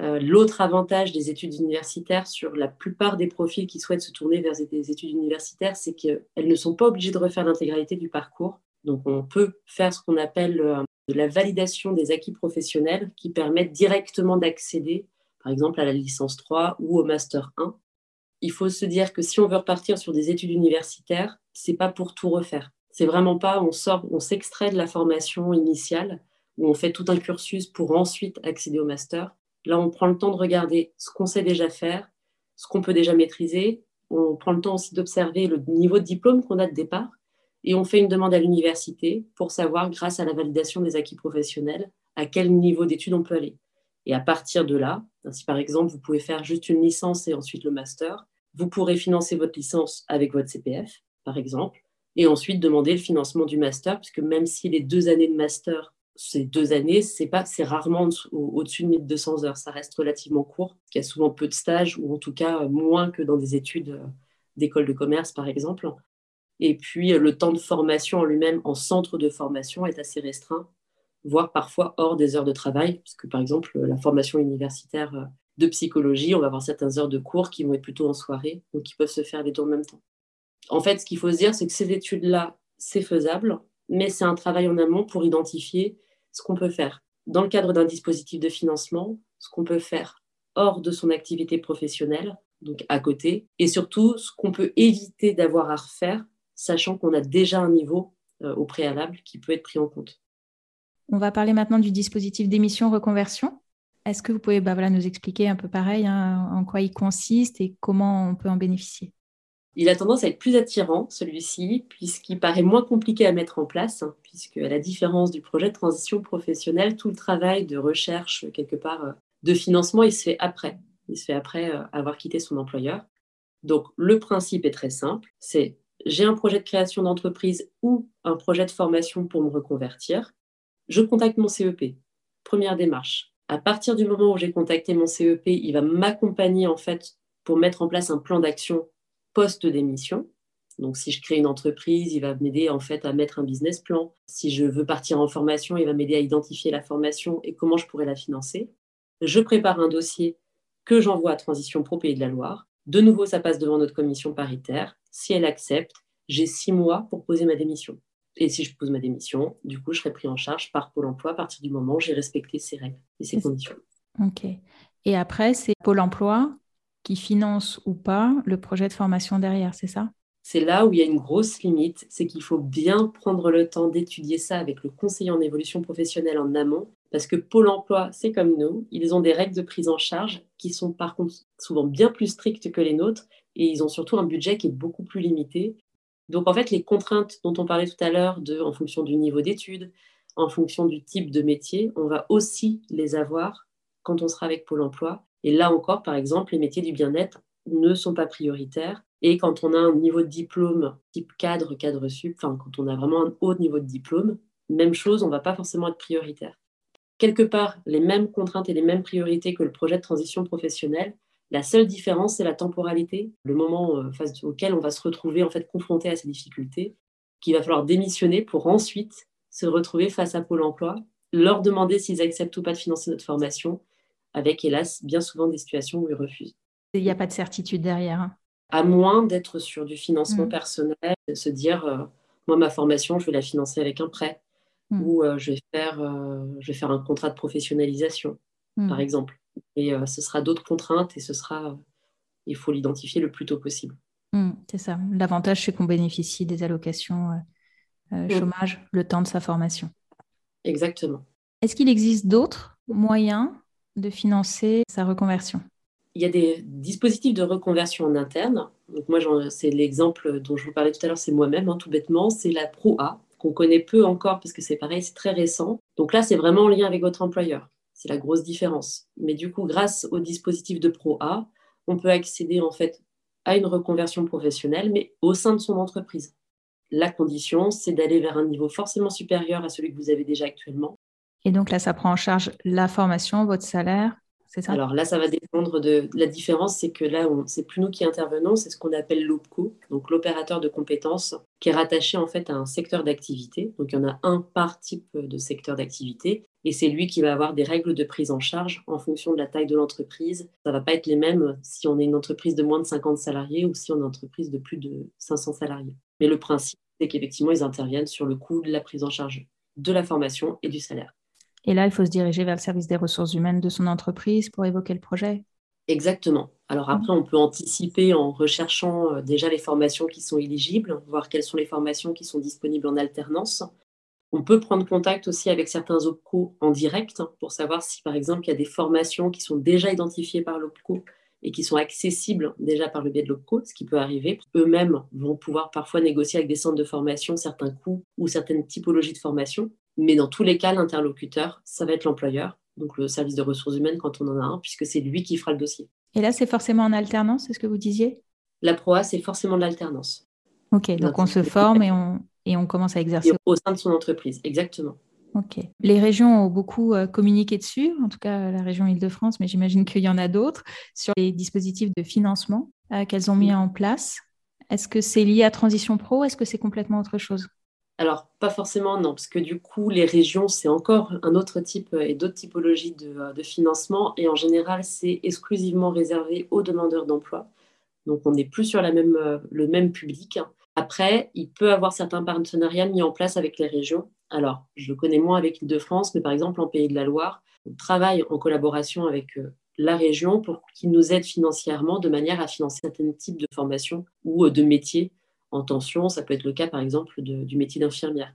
Euh, l'autre avantage des études universitaires sur la plupart des profils qui souhaitent se tourner vers des études universitaires, c'est qu'elles ne sont pas obligées de refaire l'intégralité du parcours. Donc on peut faire ce qu'on appelle euh, de la validation des acquis professionnels qui permettent directement d'accéder par exemple à la licence 3 ou au master 1 il faut se dire que si on veut repartir sur des études universitaires, c'est pas pour tout refaire. C'est vraiment pas on sort, on s'extrait de la formation initiale où on fait tout un cursus pour ensuite accéder au master. Là, on prend le temps de regarder ce qu'on sait déjà faire, ce qu'on peut déjà maîtriser. On prend le temps aussi d'observer le niveau de diplôme qu'on a de départ et on fait une demande à l'université pour savoir, grâce à la validation des acquis professionnels, à quel niveau d'études on peut aller. Et à partir de là, si par exemple vous pouvez faire juste une licence et ensuite le master, vous pourrez financer votre licence avec votre CPF, par exemple, et ensuite demander le financement du master, puisque même si les deux années de master, c'est deux années, c'est pas, c'est rarement au-dessus de 1200 heures. Ça reste relativement court. Il y a souvent peu de stages, ou en tout cas moins que dans des études euh, d'école de commerce, par exemple. Et puis, euh, le temps de formation en lui-même en centre de formation est assez restreint, voire parfois hors des heures de travail, puisque par exemple, la formation universitaire euh, de psychologie, on va avoir certaines heures de cours qui vont être plutôt en soirée, donc qui peuvent se faire les deux en même temps. En fait, ce qu'il faut se dire, c'est que ces études-là, c'est faisable, mais c'est un travail en amont pour identifier ce qu'on peut faire dans le cadre d'un dispositif de financement, ce qu'on peut faire hors de son activité professionnelle, donc à côté, et surtout ce qu'on peut éviter d'avoir à refaire, sachant qu'on a déjà un niveau euh, au préalable qui peut être pris en compte. On va parler maintenant du dispositif d'émission reconversion. Est-ce que vous pouvez bah, voilà, nous expliquer un peu pareil hein, en quoi il consiste et comment on peut en bénéficier? Il a tendance à être plus attirant, celui-ci, puisqu'il paraît moins compliqué à mettre en place, hein, puisque à la différence du projet de transition professionnelle, tout le travail de recherche, quelque part, euh, de financement, il se fait après. Il se fait après euh, avoir quitté son employeur. Donc, le principe est très simple, c'est j'ai un projet de création d'entreprise ou un projet de formation pour me reconvertir. Je contacte mon CEP. Première démarche à partir du moment où j'ai contacté mon CEP, il va m'accompagner en fait pour mettre en place un plan d'action post-démission. Donc, si je crée une entreprise, il va m'aider en fait à mettre un business plan. Si je veux partir en formation, il va m'aider à identifier la formation et comment je pourrais la financer. Je prépare un dossier que j'envoie à Transition Pro Pays de la Loire. De nouveau, ça passe devant notre commission paritaire. Si elle accepte, j'ai six mois pour poser ma démission. Et si je pose ma démission, du coup, je serai pris en charge par Pôle emploi à partir du moment où j'ai respecté ces règles et ces conditions. OK. Et après, c'est Pôle emploi qui finance ou pas le projet de formation derrière, c'est ça? C'est là où il y a une grosse limite, c'est qu'il faut bien prendre le temps d'étudier ça avec le conseiller en évolution professionnelle en amont, parce que Pôle Emploi, c'est comme nous, ils ont des règles de prise en charge qui sont par contre souvent bien plus strictes que les nôtres, et ils ont surtout un budget qui est beaucoup plus limité, donc, en fait, les contraintes dont on parlait tout à l'heure, en fonction du niveau d'études, en fonction du type de métier, on va aussi les avoir quand on sera avec Pôle emploi. Et là encore, par exemple, les métiers du bien-être ne sont pas prioritaires. Et quand on a un niveau de diplôme type cadre, cadre sup, enfin, quand on a vraiment un haut niveau de diplôme, même chose, on ne va pas forcément être prioritaire. Quelque part, les mêmes contraintes et les mêmes priorités que le projet de transition professionnelle, la seule différence, c'est la temporalité, le moment euh, auquel on va se retrouver en fait confronté à ces difficultés, qu'il va falloir démissionner pour ensuite se retrouver face à Pôle Emploi, leur demander s'ils acceptent ou pas de financer notre formation, avec hélas bien souvent des situations où ils refusent. Il n'y a pas de certitude derrière. Hein. À moins d'être sur du financement mmh. personnel, de se dire euh, moi ma formation je vais la financer avec un prêt mmh. ou euh, je vais faire je vais faire un contrat de professionnalisation mmh. par exemple. Et euh, ce sera d'autres contraintes et ce sera, euh, il faut l'identifier le plus tôt possible. Mmh, c'est ça. L'avantage, c'est qu'on bénéficie des allocations euh, mmh. chômage le temps de sa formation. Exactement. Est-ce qu'il existe d'autres moyens de financer sa reconversion? Il y a des dispositifs de reconversion en interne. Donc moi, c'est l'exemple dont je vous parlais tout à l'heure, c'est moi-même, hein, tout bêtement, c'est la Pro-A, qu'on connaît peu encore parce que c'est pareil, c'est très récent. Donc là, c'est vraiment en lien avec votre employeur. C'est la grosse différence. Mais du coup, grâce au dispositif de Pro-A, on peut accéder en fait à une reconversion professionnelle, mais au sein de son entreprise. La condition, c'est d'aller vers un niveau forcément supérieur à celui que vous avez déjà actuellement. Et donc là, ça prend en charge la formation, votre salaire, alors là, ça va dépendre de la différence, c'est que là, c'est plus nous qui intervenons, c'est ce qu'on appelle l'OPCO, donc l'opérateur de compétences, qui est rattaché en fait à un secteur d'activité. Donc il y en a un par type de secteur d'activité, et c'est lui qui va avoir des règles de prise en charge en fonction de la taille de l'entreprise. Ça va pas être les mêmes si on est une entreprise de moins de 50 salariés ou si on est une entreprise de plus de 500 salariés. Mais le principe, c'est qu'effectivement, ils interviennent sur le coût de la prise en charge de la formation et du salaire. Et là, il faut se diriger vers le service des ressources humaines de son entreprise pour évoquer le projet. Exactement. Alors après, on peut anticiper en recherchant euh, déjà les formations qui sont éligibles, voir quelles sont les formations qui sont disponibles en alternance. On peut prendre contact aussi avec certains OPCO en direct pour savoir si, par exemple, il y a des formations qui sont déjà identifiées par l'OPCO et qui sont accessibles déjà par le biais de l'OPCO, ce qui peut arriver. Eux-mêmes vont pouvoir parfois négocier avec des centres de formation certains coûts ou certaines typologies de formation. Mais dans tous les cas, l'interlocuteur, ça va être l'employeur, donc le service de ressources humaines quand on en a un, puisque c'est lui qui fera le dossier. Et là, c'est forcément en alternance, c'est ce que vous disiez? La PROA, c'est forcément de l'alternance. Ok, donc on se forme et on, et on commence à exercer. au sein de son entreprise, exactement. Ok. Les régions ont beaucoup euh, communiqué dessus, en tout cas la région Île-de-France, mais j'imagine qu'il y en a d'autres, sur les dispositifs de financement euh, qu'elles ont mis en place. Est-ce que c'est lié à Transition Pro Est-ce que c'est complètement autre chose? Alors, pas forcément, non, parce que du coup, les régions, c'est encore un autre type euh, et d'autres typologies de, de, financement. Et en général, c'est exclusivement réservé aux demandeurs d'emploi. Donc, on n'est plus sur la même, le même public. Après, il peut avoir certains partenariats mis en place avec les régions. Alors, je le connais moins avec l'Île-de-France, mais par exemple, en Pays de la Loire, on travaille en collaboration avec euh, la région pour qu'ils nous aident financièrement de manière à financer certains types de formations ou euh, de métiers en tension. Ça peut être le cas, par exemple, du métier d'infirmière.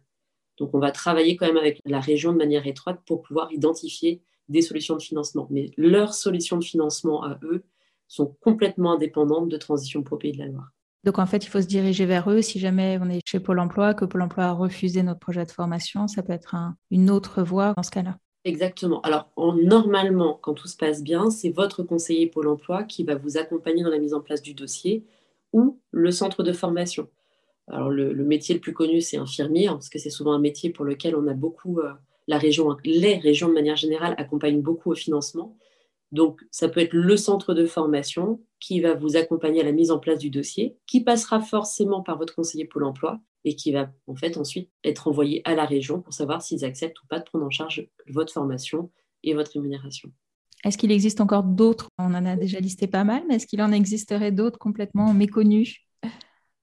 Donc, on va travailler quand même avec la région de manière étroite pour pouvoir identifier des solutions de financement. Mais leurs solutions de financement à eux sont complètement indépendantes de Transition pour Pays de la Loire. Donc en fait, il faut se diriger vers eux si jamais on est chez Pôle Emploi, que Pôle Emploi a refusé notre projet de formation, ça peut être une autre voie dans ce cas-là. Exactement. Alors normalement, quand tout se passe bien, c'est votre conseiller Pôle Emploi qui va vous accompagner dans la mise en place du dossier ou le centre de formation. Alors le, métier le plus connu, c'est infirmier, hein, parce que c'est souvent un métier pour lequel on a beaucoup, euh, la région, les régions de manière générale accompagnent beaucoup au financement. Donc, ça peut être le centre de formation qui va vous accompagner à la mise en place du dossier, qui passera forcément par votre conseiller Pôle emploi et qui va en fait ensuite être envoyé à la région pour savoir s'ils acceptent ou pas de prendre en charge votre formation et votre rémunération. Est-ce qu'il existe encore d'autres? On en a déjà listé pas mal, mais est-ce qu'il en existerait d'autres complètement méconnus?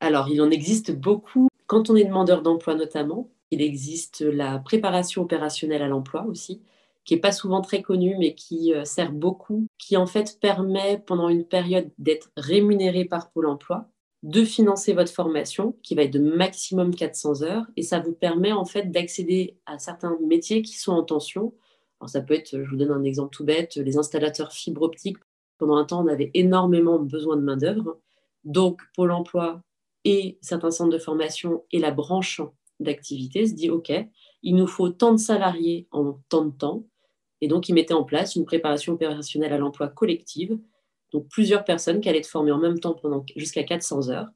Alors, il en existe beaucoup. Quand on est demandeur d'emploi notamment, il existe la préparation opérationnelle à l'emploi aussi, qui n'est pas souvent très connu, mais qui euh, sert beaucoup, qui en fait permet pendant une période d'être rémunéré par Pôle Emploi, de financer votre formation, qui va être de maximum 400 heures, et ça vous permet en fait d'accéder à certains métiers qui sont en tension. Alors ça peut être, je vous donne un exemple tout bête, les installateurs fibre optique. Pendant un temps, on avait énormément besoin de main-d'œuvre. Donc, Pôle emploi et certains centres de formation et la branche d'activité se dit OK, il nous faut tant de salariés en tant de temps. Et donc, ils mettaient en place une préparation opérationnelle à l'emploi collective, donc plusieurs personnes qui allaient être formées en même temps pendant jusqu'à 400 heures.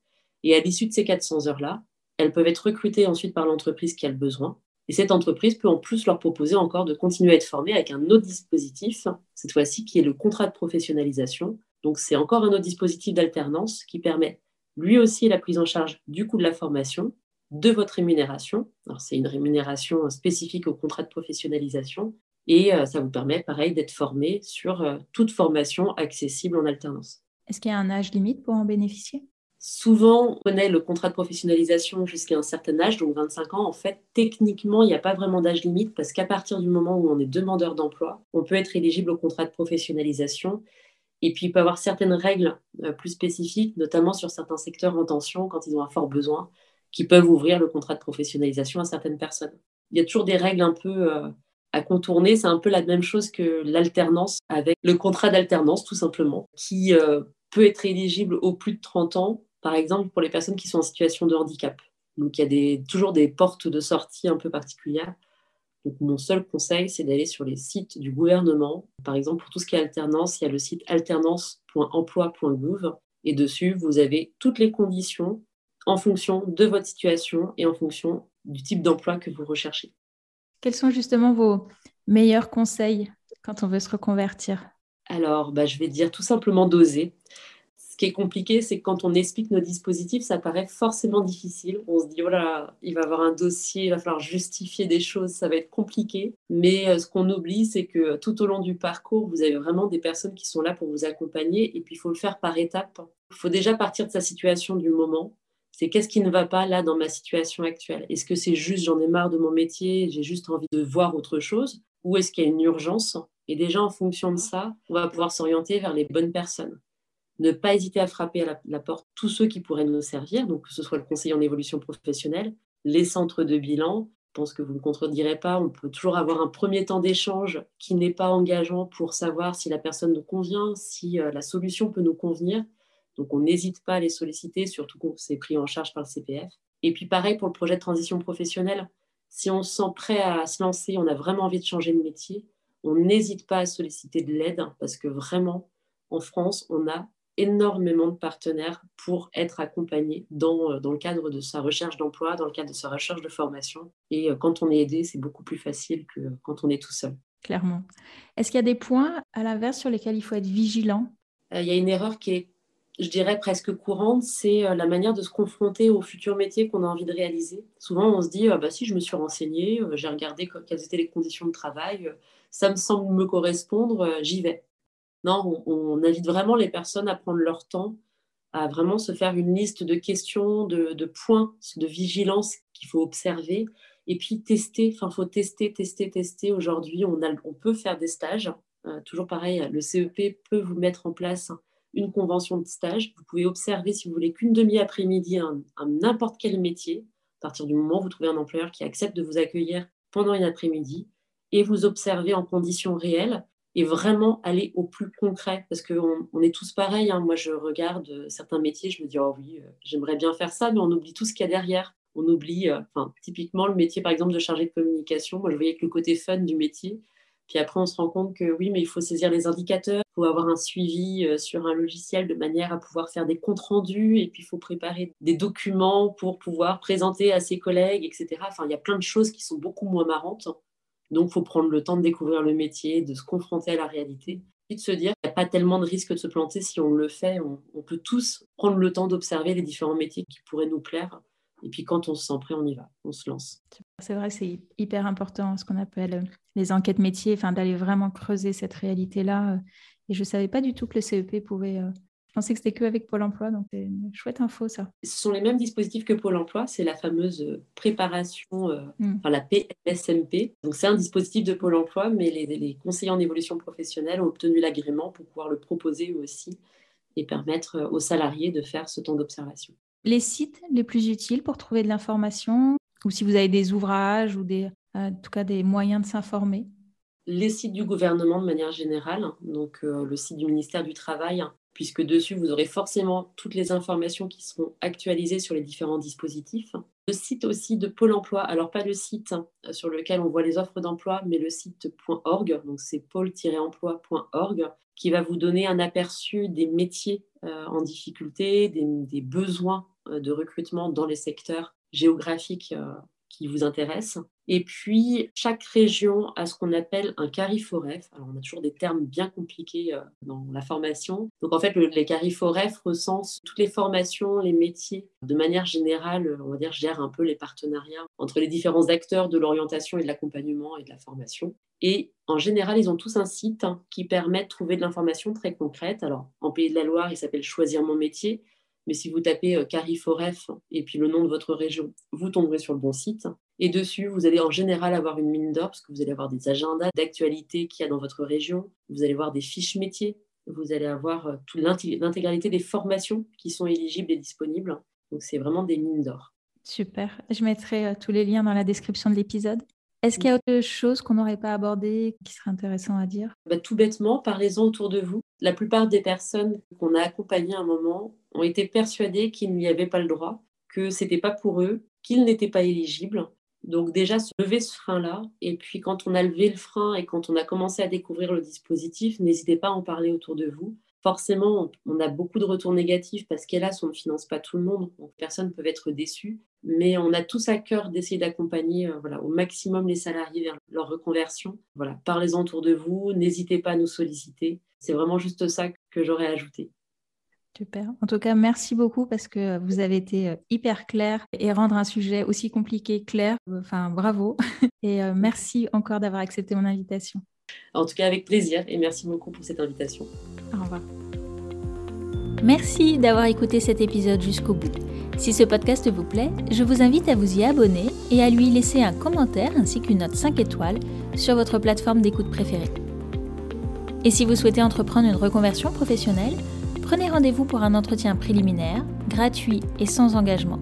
Et à l'issue de ces 400 heures-là, elles peuvent être recrutées ensuite par l'entreprise qui a le besoin. Et cette entreprise peut en plus leur proposer encore de continuer à être formées avec un autre dispositif, cette fois-ci qui est le contrat de professionnalisation. Donc c'est encore un autre dispositif d'alternance qui permet lui aussi la prise en charge du coût de la formation, de votre rémunération. Alors c'est une rémunération spécifique au contrat de professionnalisation et euh, ça vous permet, pareil, d'être formé sur euh, toute formation accessible en alternance. Est-ce qu'il y a un âge limite pour en bénéficier? Souvent, on connaît le contrat de professionnalisation jusqu'à un certain âge, donc 25 ans. En fait, techniquement, il n'y a pas vraiment d'âge limite parce qu'à partir du moment où on est demandeur d'emploi, on peut être éligible au contrat de professionnalisation. Et puis, il peut y avoir certaines règles euh, plus spécifiques, notamment sur certains secteurs en tension, quand ils ont un fort besoin, qui peuvent ouvrir le contrat de professionnalisation à certaines personnes. Il y a toujours des règles un peu à contourner. C'est un peu la même chose que l'alternance avec le contrat d'alternance, tout simplement, qui euh, peut être éligible au plus de 30 ans, par exemple pour les personnes qui sont en situation de handicap. Donc il y a toujours des portes de sortie un peu particulières. Donc mon seul conseil, c'est d'aller sur les sites du gouvernement. Par exemple, pour tout ce qui est alternance, il y a le site alternance.emploi.gouv et dessus, vous avez toutes les conditions en fonction de votre situation et en fonction du type d'emploi que vous recherchez. Quels sont justement vos meilleurs conseils quand on veut se reconvertir? Alors, bah, je vais dire tout simplement d'oser. Ce qui est compliqué, c'est que quand on explique nos dispositifs, ça paraît forcément difficile. On se dit, oh il va avoir un dossier, il va falloir justifier des choses, ça va être compliqué. Mais euh, ce qu'on oublie, c'est que tout au long du parcours, vous avez vraiment des personnes qui sont là pour vous accompagner. Et puis, il faut le faire par étapes. Il faut déjà partir de sa situation du moment c'est qu'est-ce qui ne va pas là dans ma situation actuelle? Est-ce que c'est juste j'en ai marre de mon métier, j'ai juste envie de voir autre chose? Ou est-ce qu'il y a une urgence? Et déjà, en fonction de ça, on va pouvoir s'orienter vers les bonnes personnes. Ne pas hésiter à frapper à la, porte tous ceux qui pourraient nous servir, donc que ce soit le conseiller en évolution professionnelle, les centres de bilan. Je pense que vous ne contredirez pas, on peut toujours avoir un premier temps d'échange qui n'est pas engageant pour savoir si la personne nous convient, si euh, la solution peut nous convenir donc, on n'hésite pas à les solliciter, surtout quand c'est pris en charge par le CPF. Et puis, pareil pour le projet de transition professionnelle. Si on se sent prêt à se lancer, on a vraiment envie de changer de métier, on n'hésite pas à solliciter de l'aide parce que vraiment, en France, on a énormément de partenaires pour être accompagné dans, euh, dans le cadre de sa recherche d'emploi, dans le cadre de sa recherche de formation. Et euh, quand on est aidé, c'est beaucoup plus facile que quand on est tout seul. Clairement. Est-ce qu'il y a des points, à l'inverse, sur lesquels il faut être vigilant? Euh, Il y a une erreur qui est je dirais presque courante, c'est euh, la manière de se confronter au futur métier qu'on a envie de réaliser. Souvent, on se dit, ah bah si, je me suis renseignée, euh, j'ai regardé quelles étaient les conditions de travail, euh, ça me semble me correspondre, j'y vais. Non, on, invite vraiment les personnes à prendre leur temps, à vraiment se faire une liste de questions, de, points de vigilance qu'il faut observer, et puis tester. Enfin, faut tester, tester, tester. Aujourd'hui, on, on peut faire des stages. toujours pareil, le CEP peut vous mettre en place une convention de stage. Vous pouvez observer, si vous voulez, qu'une demi-après-midi un, n'importe quel métier, à partir du moment où vous trouvez un employeur qui accepte de vous accueillir pendant une après-midi, et vous observez en conditions réelles et vraiment aller au plus concret. Parce qu'on on est tous pareils. Hein. Moi, je regarde euh, certains métiers, je me dis, oh oui, euh, j'aimerais bien faire ça, mais on oublie tout ce qu'il y a derrière. On oublie, euh, typiquement, le métier, par exemple, de chargé de communication. Moi, je voyais que le côté fun du métier. Puis après, on se rend compte que oui, mais il faut saisir les indicateurs, il faut avoir un suivi euh, sur un logiciel de manière à pouvoir faire des comptes rendus, et puis il faut préparer des documents pour pouvoir présenter à ses collègues, etc. Enfin, il y a plein de choses qui sont beaucoup moins marrantes. Donc, il faut prendre le temps de découvrir le métier, de se confronter à la réalité, et de se dire qu'il n'y a pas tellement de risque de se planter si on le fait. on peut tous prendre le temps d'observer les différents métiers qui pourraient nous plaire et puis quand on se sent prêt, on y va, on se lance. C'est vrai que c'est hyper important ce qu'on appelle euh, les enquêtes métiers, enfin d'aller vraiment creuser cette réalité-là. Euh. Et je ne savais pas du tout que le CEP pouvait. Euh, je pensais que c'était que avec Pôle Emploi, donc c'est une chouette info ça. Ce sont les mêmes dispositifs que Pôle Emploi, c'est la fameuse préparation, hmm. enfin la PSMP. Donc c'est un dispositif de Pôle Emploi, mais les, les conseillers en évolution professionnelle ont obtenu l'agrément pour pouvoir le proposer aussi et permettre aux salariés de faire ce temps d'observation les sites les plus utiles pour trouver de l'information ou si vous avez des ouvrages ou des, euh, en tout cas des moyens de s'informer? Les sites du gouvernement de manière générale, donc euh, le site du ministère du Travail, puisque dessus vous aurez forcément toutes les informations qui seront actualisées sur les différents dispositifs. Le site aussi de Pôle Emploi, alors pas le site hein, sur lequel on voit les offres d'emploi, mais le site .org, donc c'est pôle-emploi.org, qui va vous donner un aperçu des métiers en difficulté, des, besoins euh, de recrutement dans les secteurs géographiques euh, qui vous intéressent. Et puis, chaque région a ce qu'on appelle un cariforef. Alors, on a toujours des termes bien compliqués dans la formation. Donc, en fait, les cariforef recensent toutes les formations, les métiers. De manière générale, on va dire, gèrent un peu les partenariats entre les différents acteurs de l'orientation et de l'accompagnement et de la formation. Et en général, ils ont tous un site qui permet de trouver de l'information très concrète. Alors, en Pays de la Loire, il s'appelle Choisir mon métier. Mais si vous tapez euh, Cariforef et puis le nom de votre région, vous tomberez sur le bon site. Et dessus, vous allez en général avoir une mine d'or parce que vous allez avoir des agendas d'actualité qu'il y a dans votre région. Vous allez avoir des fiches métiers. Vous allez avoir euh, l'intégralité des formations qui sont éligibles et disponibles. Donc, c'est vraiment des mines d'or. Super. Je mettrai euh, tous les liens dans la description de l'épisode. Est-ce qu'il y a autre chose qu'on n'aurait pas abordé qui serait intéressant à dire? Bah, Tout bêtement, parlez-en autour de vous. La plupart des personnes qu'on a accompagnées à un moment ont été persuadées qu'ils n'y avaient pas le droit, que c'était pas pour eux, qu'ils n'étaient pas éligibles. Donc déjà, se lever ce frein-là. Et puis quand on a levé le frein et quand on a commencé à découvrir le dispositif, n'hésitez pas à en parler autour de vous. Forcément, on a beaucoup de retours négatifs parce qu'hélas, on ne finance pas tout le monde. Donc, personnes peuvent être déçues. Mais on a tous à cœur d'essayer d'accompagner euh, voilà, au maximum les salariés vers leur reconversion. Voilà, parlez-en autour de vous, n'hésitez pas à nous solliciter. C'est vraiment juste ça que j'aurais ajouté. Super. En tout cas, merci beaucoup parce que vous avez été euh, hyper clair et rendre un sujet aussi compliqué clair. Enfin, bravo. Et euh, merci encore d'avoir accepté mon invitation. En tout cas, avec plaisir et merci beaucoup pour cette invitation. Au revoir. Merci d'avoir écouté cet épisode jusqu'au bout. Si ce podcast vous plaît, je vous invite à vous y abonner et à lui laisser un commentaire ainsi qu'une note 5 étoiles sur votre plateforme d'écoute préférée. Et si vous souhaitez entreprendre une reconversion professionnelle, prenez rendez-vous pour un entretien préliminaire, gratuit et sans engagement.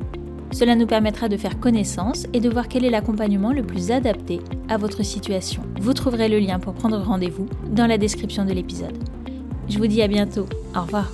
Cela nous permettra de faire connaissance et de voir quel est l'accompagnement le plus adapté à votre situation. Vous trouverez le lien pour prendre rendez-vous dans la description de l'épisode. Je vous dis à bientôt. Au revoir.